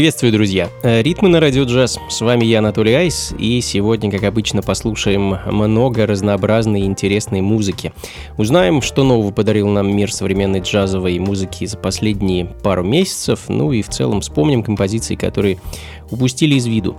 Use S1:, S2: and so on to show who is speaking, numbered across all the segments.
S1: Приветствую, друзья! Э, Ритмы на радио джаз. С вами я, Анатолий Айс, и сегодня, как обычно, послушаем много разнообразной и интересной музыки. Узнаем, что нового подарил нам мир современной джазовой музыки за последние пару месяцев, ну и в целом вспомним композиции, которые упустили из виду.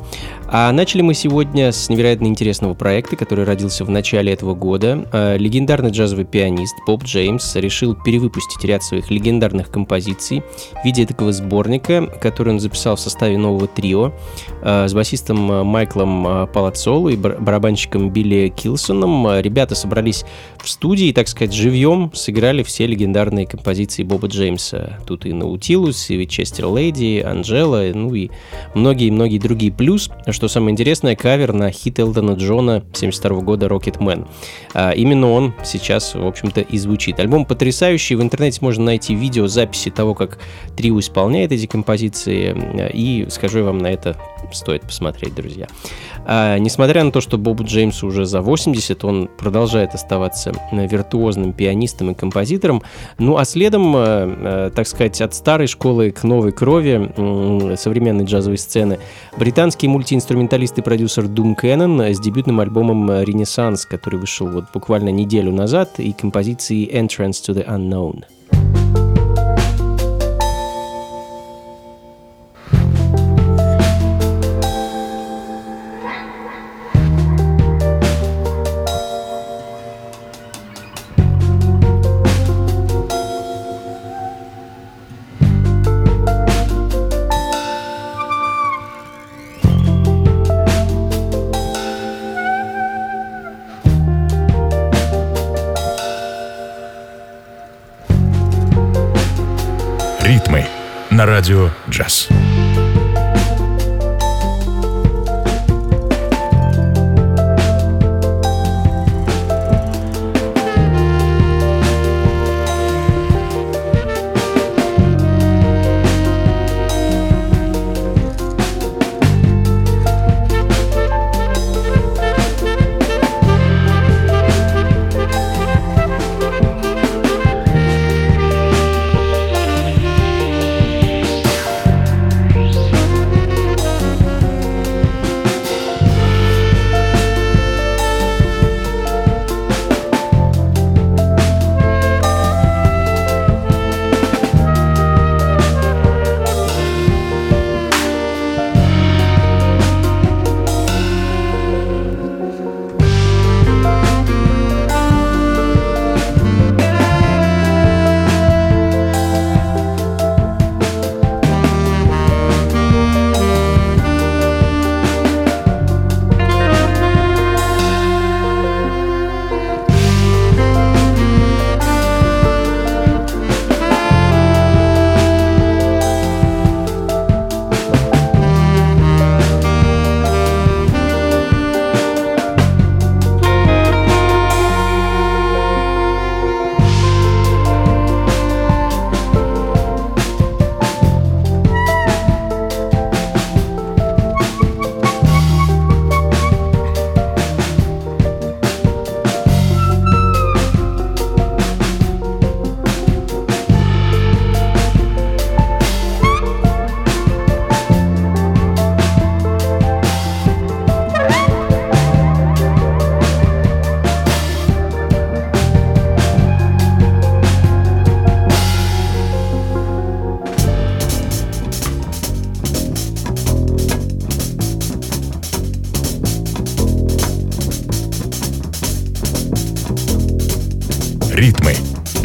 S1: А начали мы сегодня с невероятно интересного проекта, который родился в начале этого года. А, легендарный джазовый пианист Боб Джеймс решил перевыпустить ряд своих легендарных композиций в виде такого сборника, который он записал в составе нового трио а, с басистом Майклом Палацоло и барабанщиком Билли Килсоном. Ребята собрались в студии так сказать, живьем сыграли все легендарные композиции Боба Джеймса. Тут и Наутилус, и Честер Леди, Анжела, ну и многие многие-многие другие. Плюс, что самое интересное, кавер на хит Элтона Джона 72 года «Rocket Man». А, именно он сейчас, в общем-то, и звучит. Альбом потрясающий. В интернете можно найти видео записи того, как трио исполняет эти композиции. И скажу вам на это стоит посмотреть, друзья. А, несмотря на то, что Бобу Джеймсу уже за 80, он продолжает оставаться виртуозным пианистом и композитором. Ну а следом, э, э, так сказать, от старой школы к новой крови современной джазовой сцены, британский мультиинструменталист и продюсер Дум Кеннон с дебютным альбомом «Ренессанс», который вышел вот буквально неделю назад, и композицией «Entrance to the Unknown».
S2: На радио «Джаз».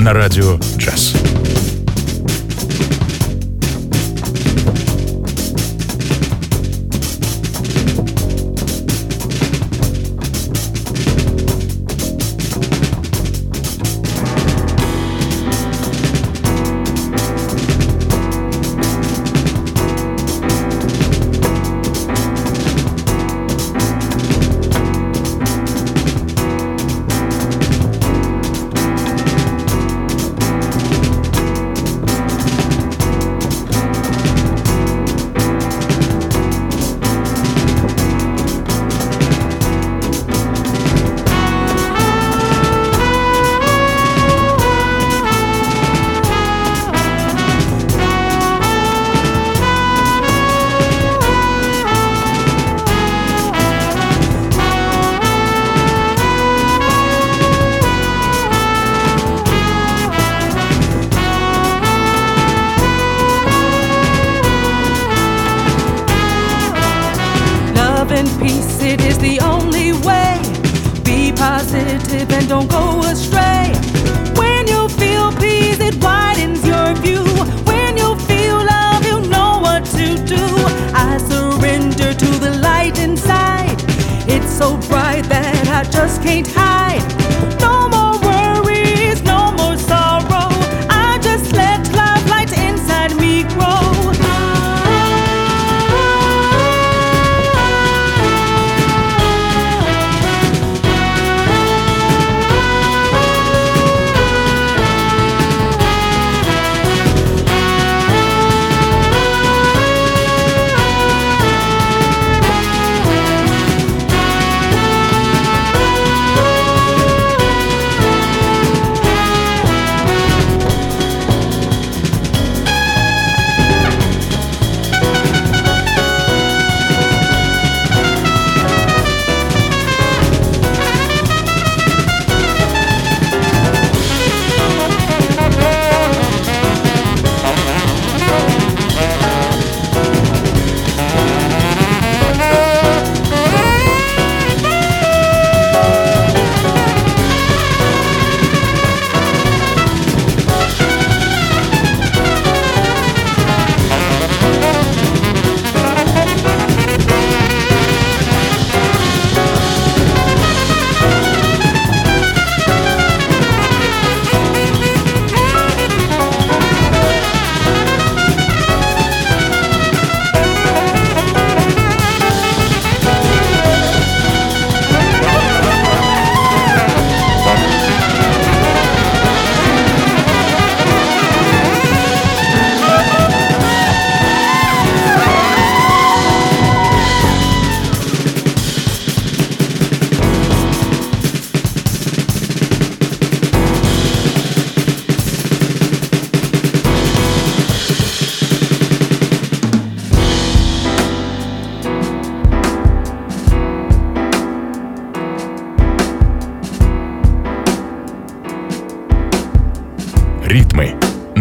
S2: На радио «Джаз».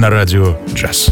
S3: На радио «Джаз».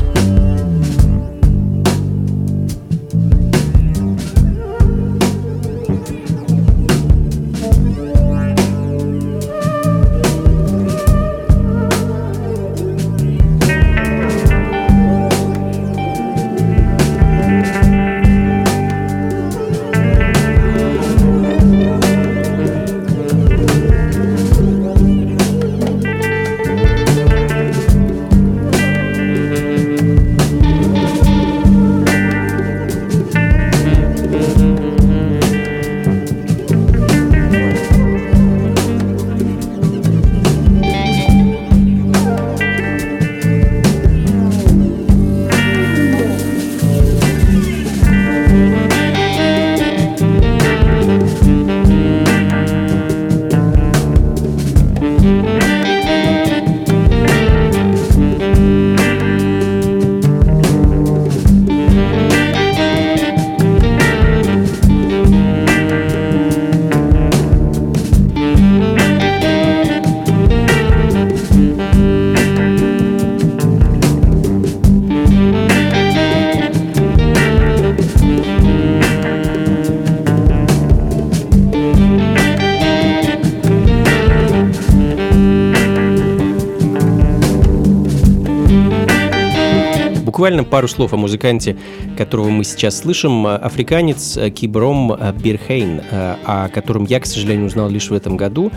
S1: Пару слов о музыканте, которого мы сейчас слышим. Африканец Кибром Бирхейн, о котором я, к сожалению, узнал лишь в этом году.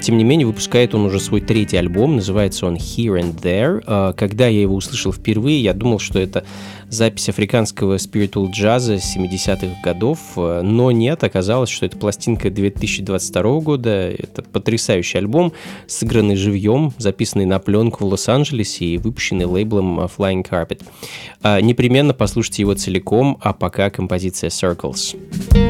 S1: Тем не менее, выпускает он уже свой третий альбом, называется он Here and There. Когда я его услышал впервые, я думал, что это запись африканского spiritual джаза 70-х годов, но нет, оказалось, что это пластинка 2022 года, это потрясающий альбом, сыгранный живьем, записанный на пленку в Лос-Анджелесе и выпущенный лейблом Flying Carpet. Непременно послушайте его целиком, а пока композиция Circles.
S3: радио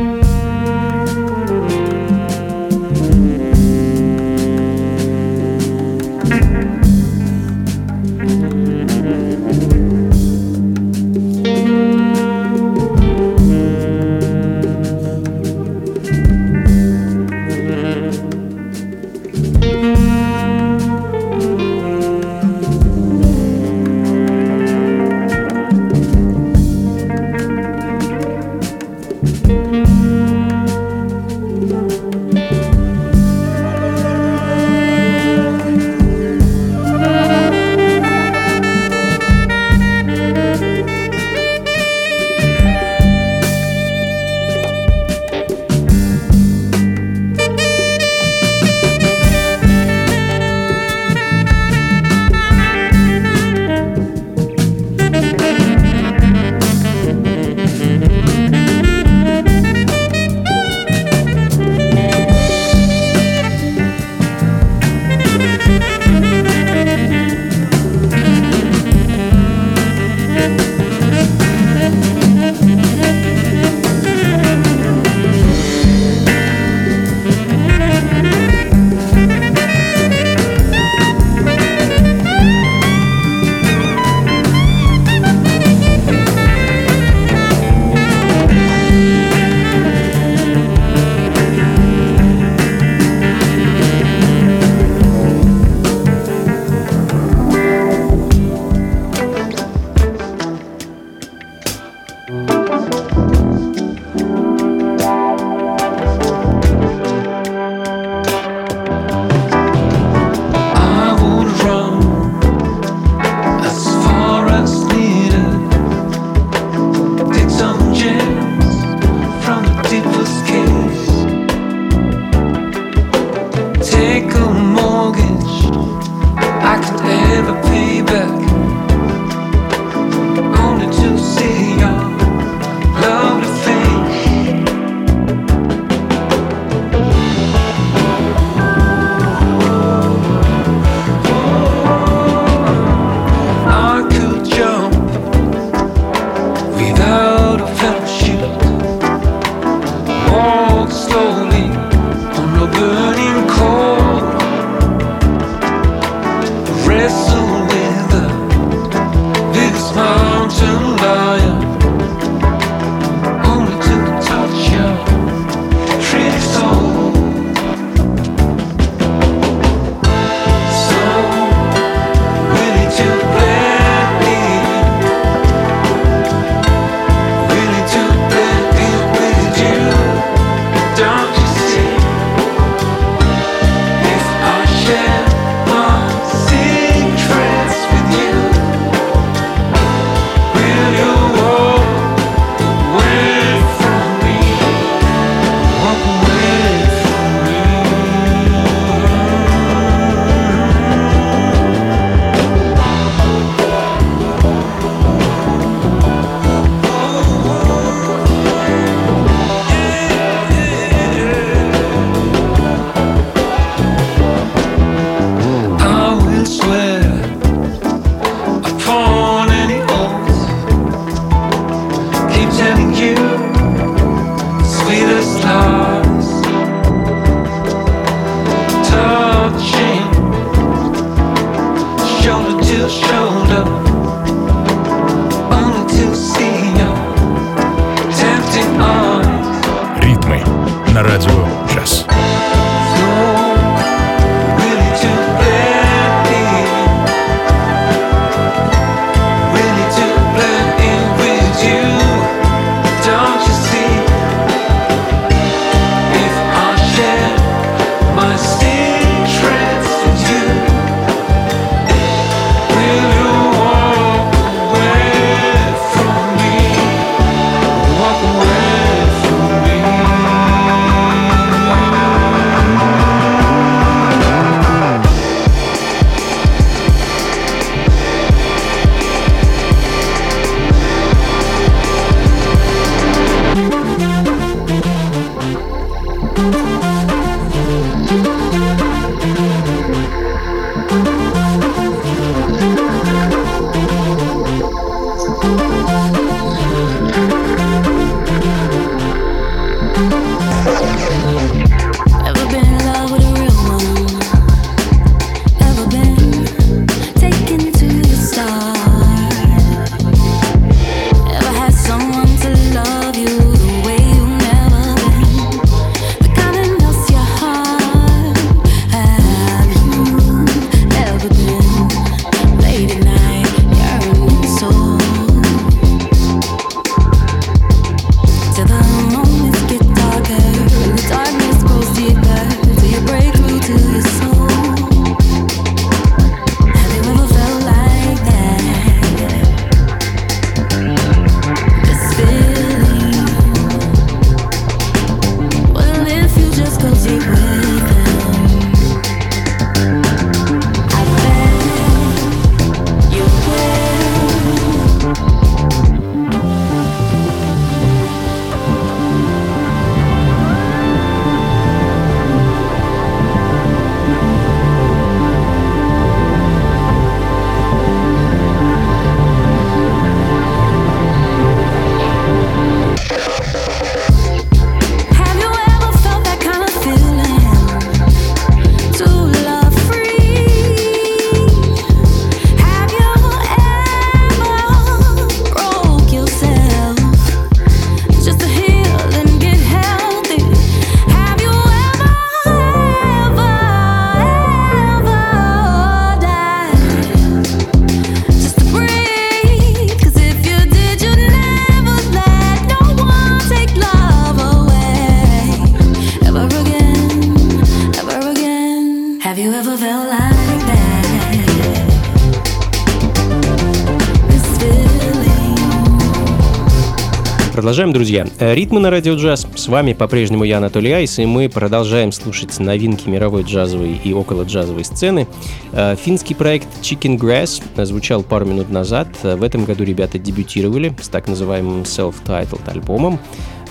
S1: Продолжаем, друзья. Э, ритмы на радио джаз. С вами по-прежнему я, Анатолий Айс, и мы продолжаем слушать новинки мировой джазовой и около джазовой сцены. Э, финский проект Chicken Grass звучал пару минут назад. Э, в этом году ребята дебютировали с так называемым self-titled альбомом.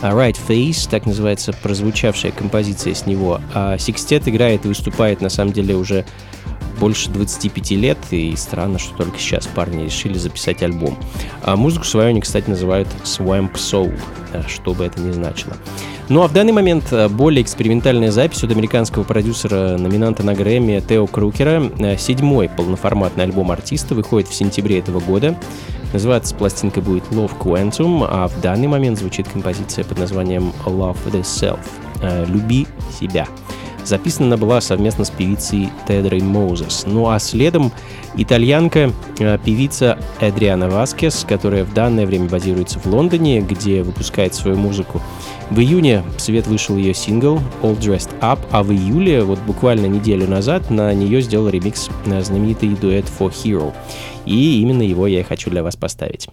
S1: Right Face, так называется прозвучавшая композиция с него. А Секстет играет и выступает на самом деле уже больше 25 лет, и странно, что только сейчас парни решили записать альбом. А музыку свою они, кстати, называют Swamp Soul, э, что бы это ни значило. Ну а в данный момент э, более экспериментальная запись от американского продюсера, номинанта на Грэмми Тео Крукера. Э, седьмой полноформатный альбом артиста выходит в сентябре этого года. Называется пластинка будет Love Quantum, а в данный момент звучит композиция под названием Love Thyself. «Люби себя». Записана она была совместно с певицей Тедрой Моузес. Ну а следом итальянка, э, певица Эдриана Васкес, которая в данное время базируется в Лондоне, где выпускает свою музыку. В июне в свет вышел ее сингл All Dressed Up, а в июле, вот буквально неделю назад, на нее сделал ремикс на знаменитый дуэт For Hero. И именно его я и хочу для вас поставить.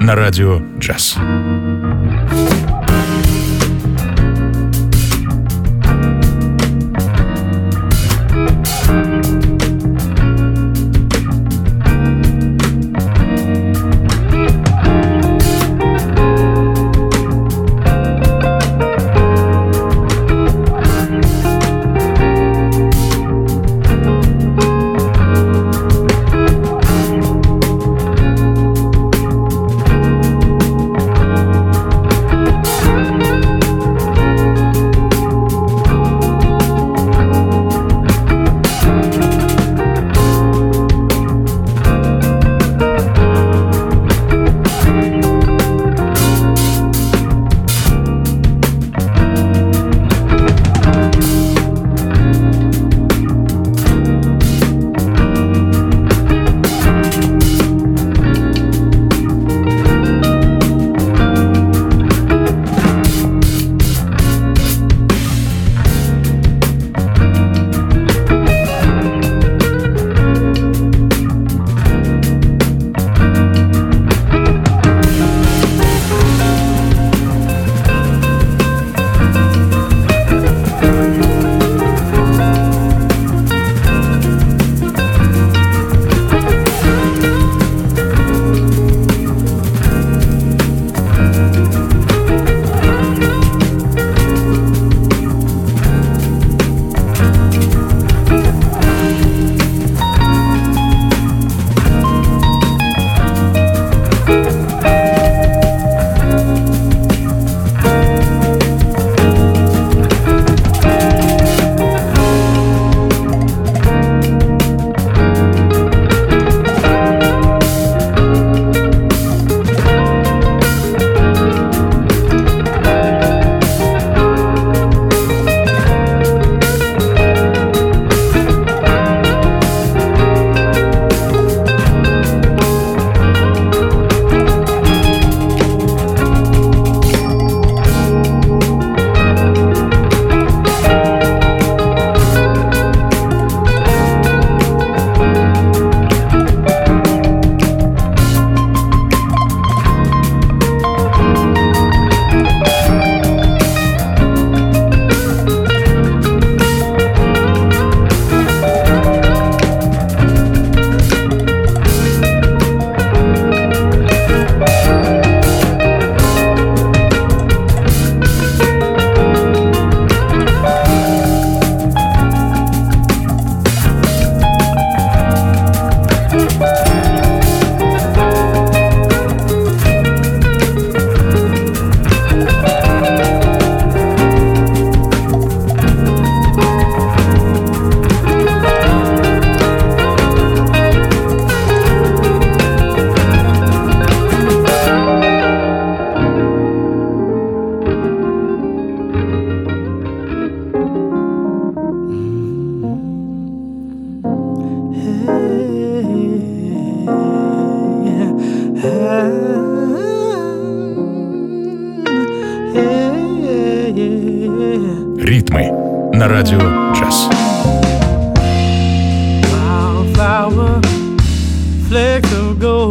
S3: на радио «Джаз». flick of
S4: gold.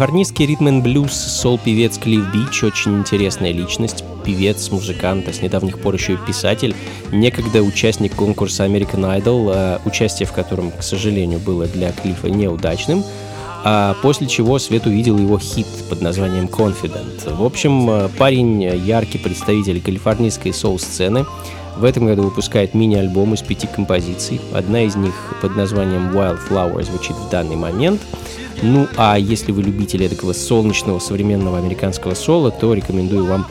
S3: Калифорнийский ритм блюз сол-певец Клифф Бич очень интересная личность, певец, музыкант, а с недавних пор еще и писатель, некогда участник конкурса American Idol, а, участие в котором, к сожалению, было для Клиффа неудачным, а после чего свет увидел его хит под названием Confident. В общем, парень яркий представитель калифорнийской соул-сцены, в этом году выпускает мини-альбом из пяти композиций. Одна из них под названием Wildflower звучит в данный момент — ну а если вы любители такого солнечного современного американского соло, то рекомендую вам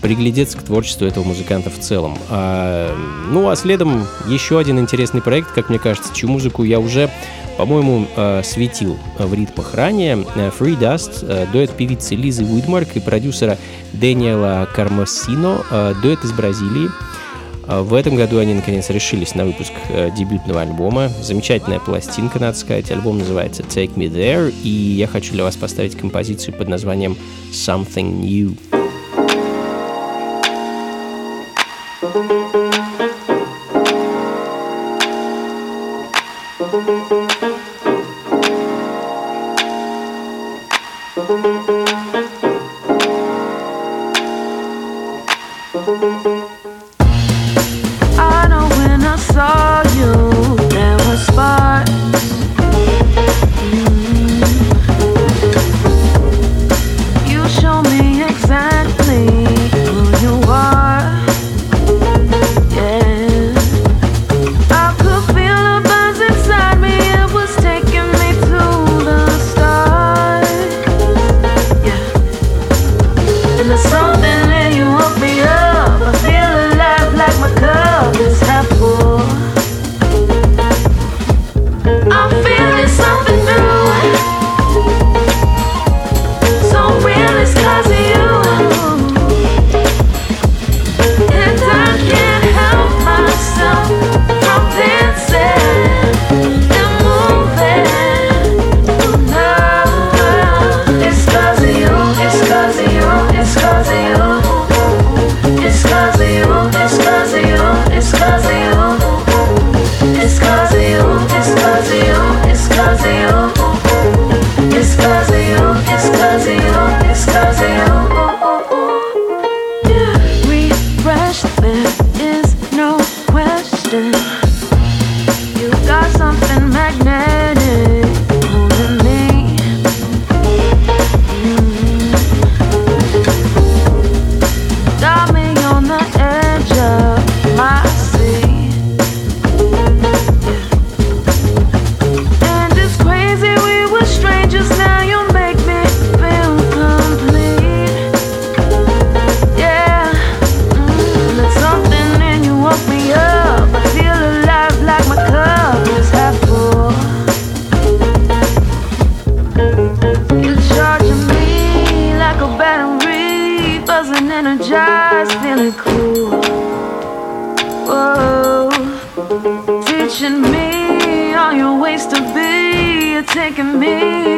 S3: приглядеться к творчеству этого музыканта в целом. А, ну а следом еще один интересный проект, как мне кажется, чью музыку я уже, по-моему, э, светил в ритмах ранее. Free Dust, э, дуэт певицы Лизы Уидмарк и продюсера Дэниела Кармосино, э, дуэт из Бразилии. А в этом году они наконец решились на выпуск э, дебютного альбома. Замечательная пластинка, надо сказать. Альбом называется Take Me There, и я хочу для вас поставить композицию под названием Something New. taking me.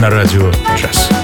S5: на радио «Джаз».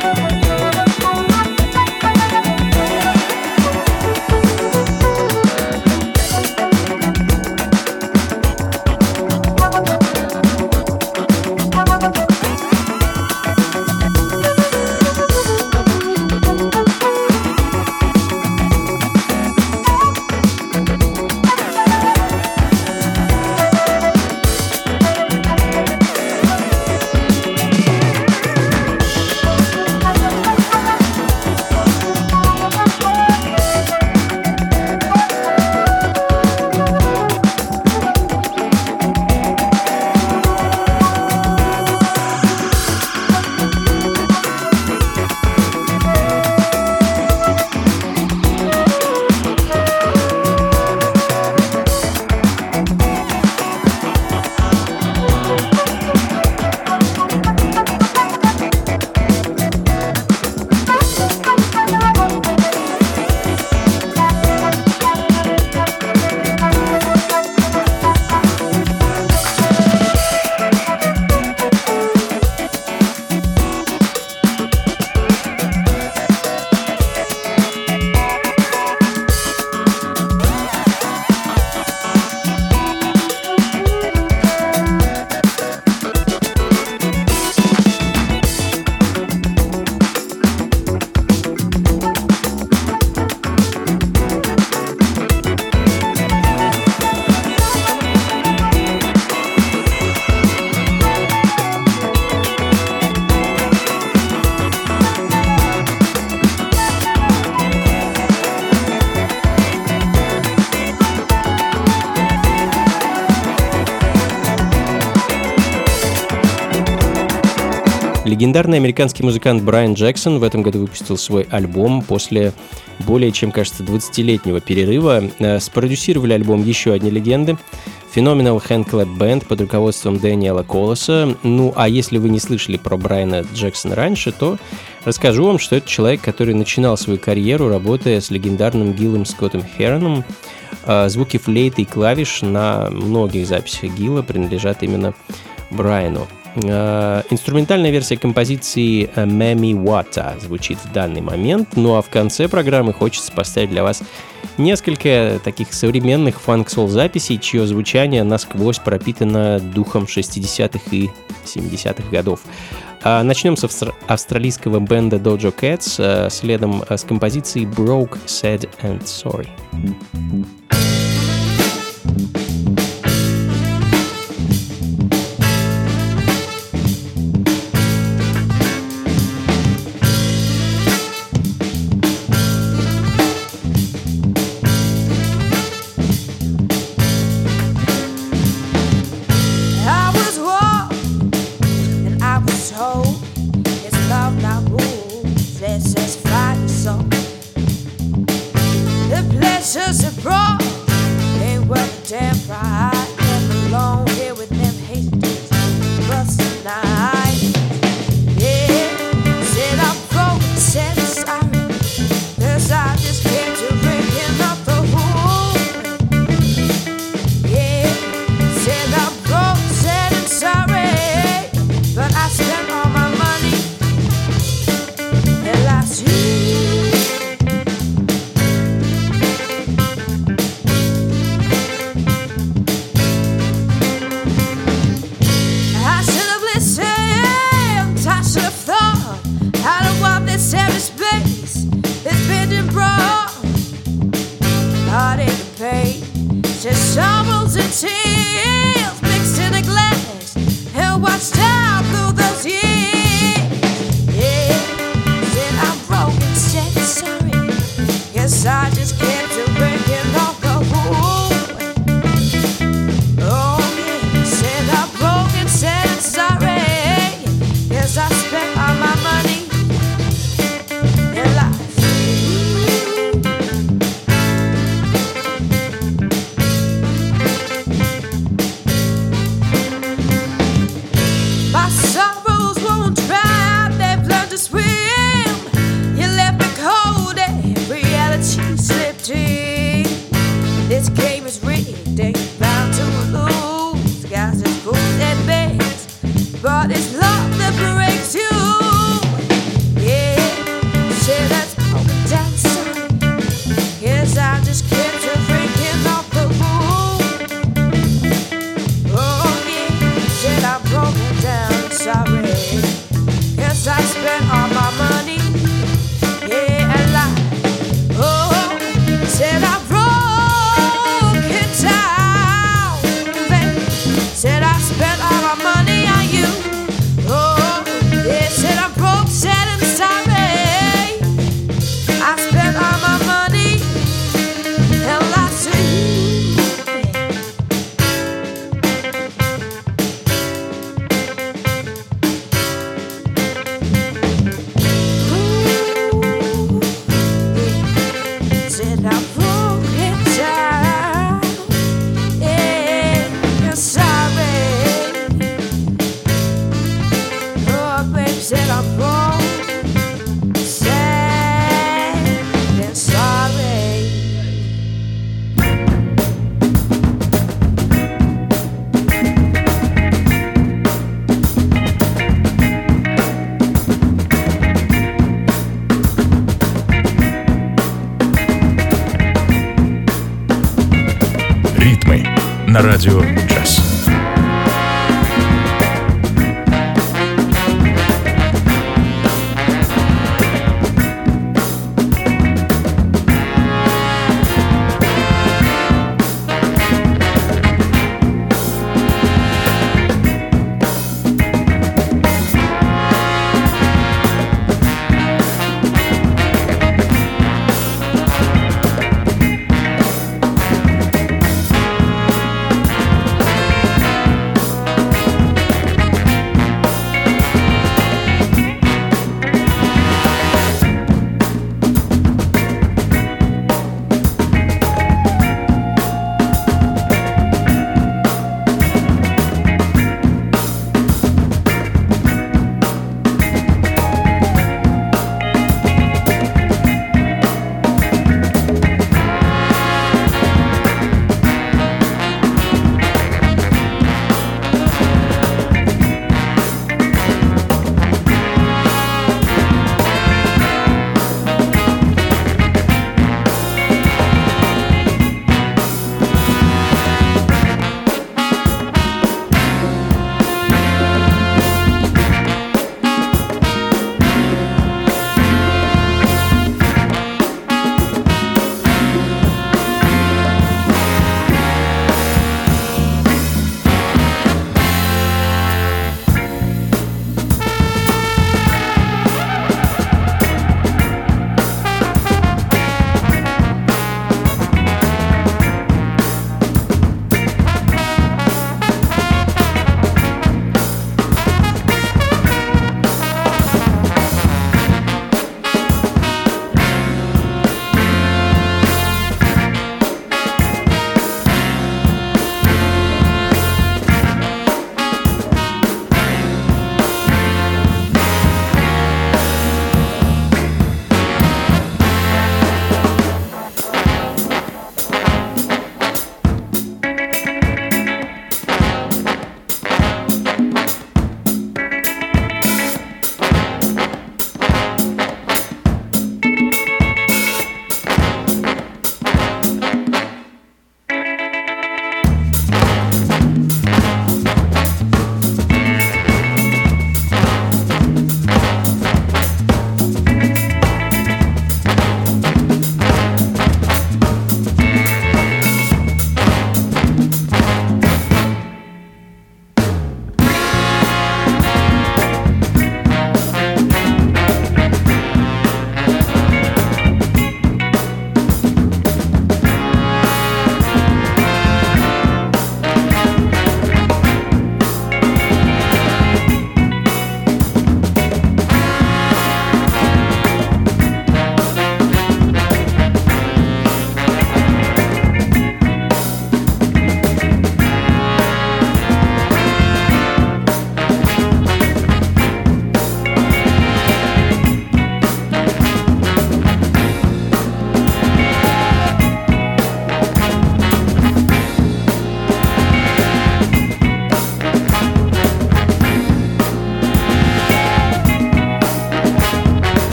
S6: Легендарный американский музыкант Брайан Джексон в этом году выпустил свой альбом после более чем, кажется, 20-летнего перерыва. Э, спродюсировали альбом еще одни легенды. Phenomenal Hand Clap Band под руководством Дэниела Колоса. Ну, а если вы не слышали про Брайана Джексона раньше, то расскажу вам, что это человек, который начинал свою карьеру, работая с легендарным Гиллом Скоттом Хероном. Э, звуки флейты и клавиш на многих записях Гилла принадлежат именно Брайану. Э, инструментальная версия композиции Мами Wata звучит в данный момент, ну а в конце программы хочется поставить для вас несколько таких современных фанк-сол записей, чье звучание насквозь пропитано духом 60-х и 70-х годов. А начнем с австр- австралийского бенда Dojo Cats, э, следом с композицией Broke, Sad and Sorry.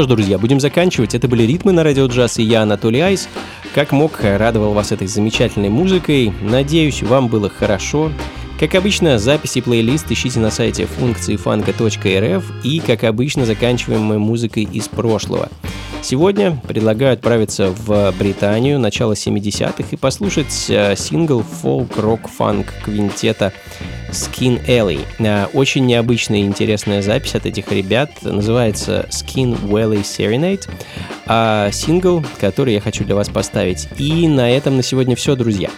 S1: Что ж, друзья, будем заканчивать. Это были ритмы на радио джаз и я, Анатолий Айс. Как мог, радовал вас этой замечательной музыкой. Надеюсь, вам было хорошо. Как обычно, записи и плейлист ищите на сайте функции фанка.рф и, как обычно, заканчиваем мы музыкой из прошлого. Сегодня предлагаю отправиться в Британию, начало 70-х, и послушать э, сингл фолк-рок-фанк квинтета Skin Alley. Э, очень необычная и интересная запись от этих ребят. Называется Skin Valley Serenade. А сингл, который я хочу для вас поставить. И на этом на сегодня все, друзья.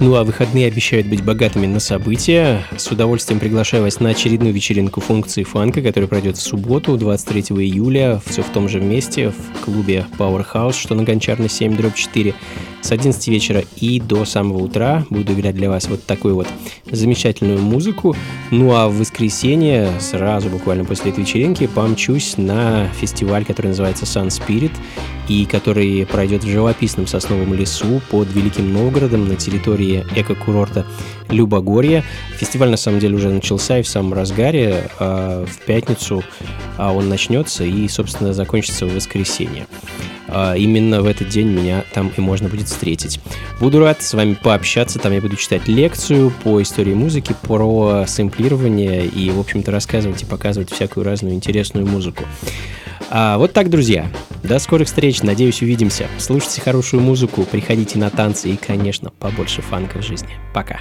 S1: Ну а выходные обещают быть богатыми на события. С удовольствием приглашаю вас на очередную вечеринку функции фанка, которая пройдет в субботу, 23 июля, все в том же месте, в клубе Powerhouse, что на Гончарной 7 дробь 4 с 11 вечера и до самого утра буду играть для вас вот такую вот замечательную музыку. Ну а в воскресенье, сразу буквально после этой вечеринки, помчусь на фестиваль, который называется Sun Spirit и который пройдет в живописном сосновом лесу под Великим Новгородом на территории эко-курорта Любогорье. Фестиваль на самом деле уже начался и в самом разгаре. А в пятницу а он начнется и, собственно, закончится в воскресенье. А именно в этот день меня там и можно будет встретить. Буду рад с вами пообщаться, там я буду читать лекцию по истории музыки, про сэмплирование и, в общем-то, рассказывать и показывать всякую разную интересную музыку. А, вот так, друзья. До скорых встреч, надеюсь, увидимся. Слушайте хорошую музыку, приходите на танцы и, конечно, побольше фанка в жизни. Пока.